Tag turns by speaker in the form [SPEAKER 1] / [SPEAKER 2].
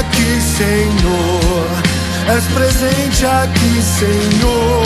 [SPEAKER 1] aqui, Senhor. És presente aqui, Senhor.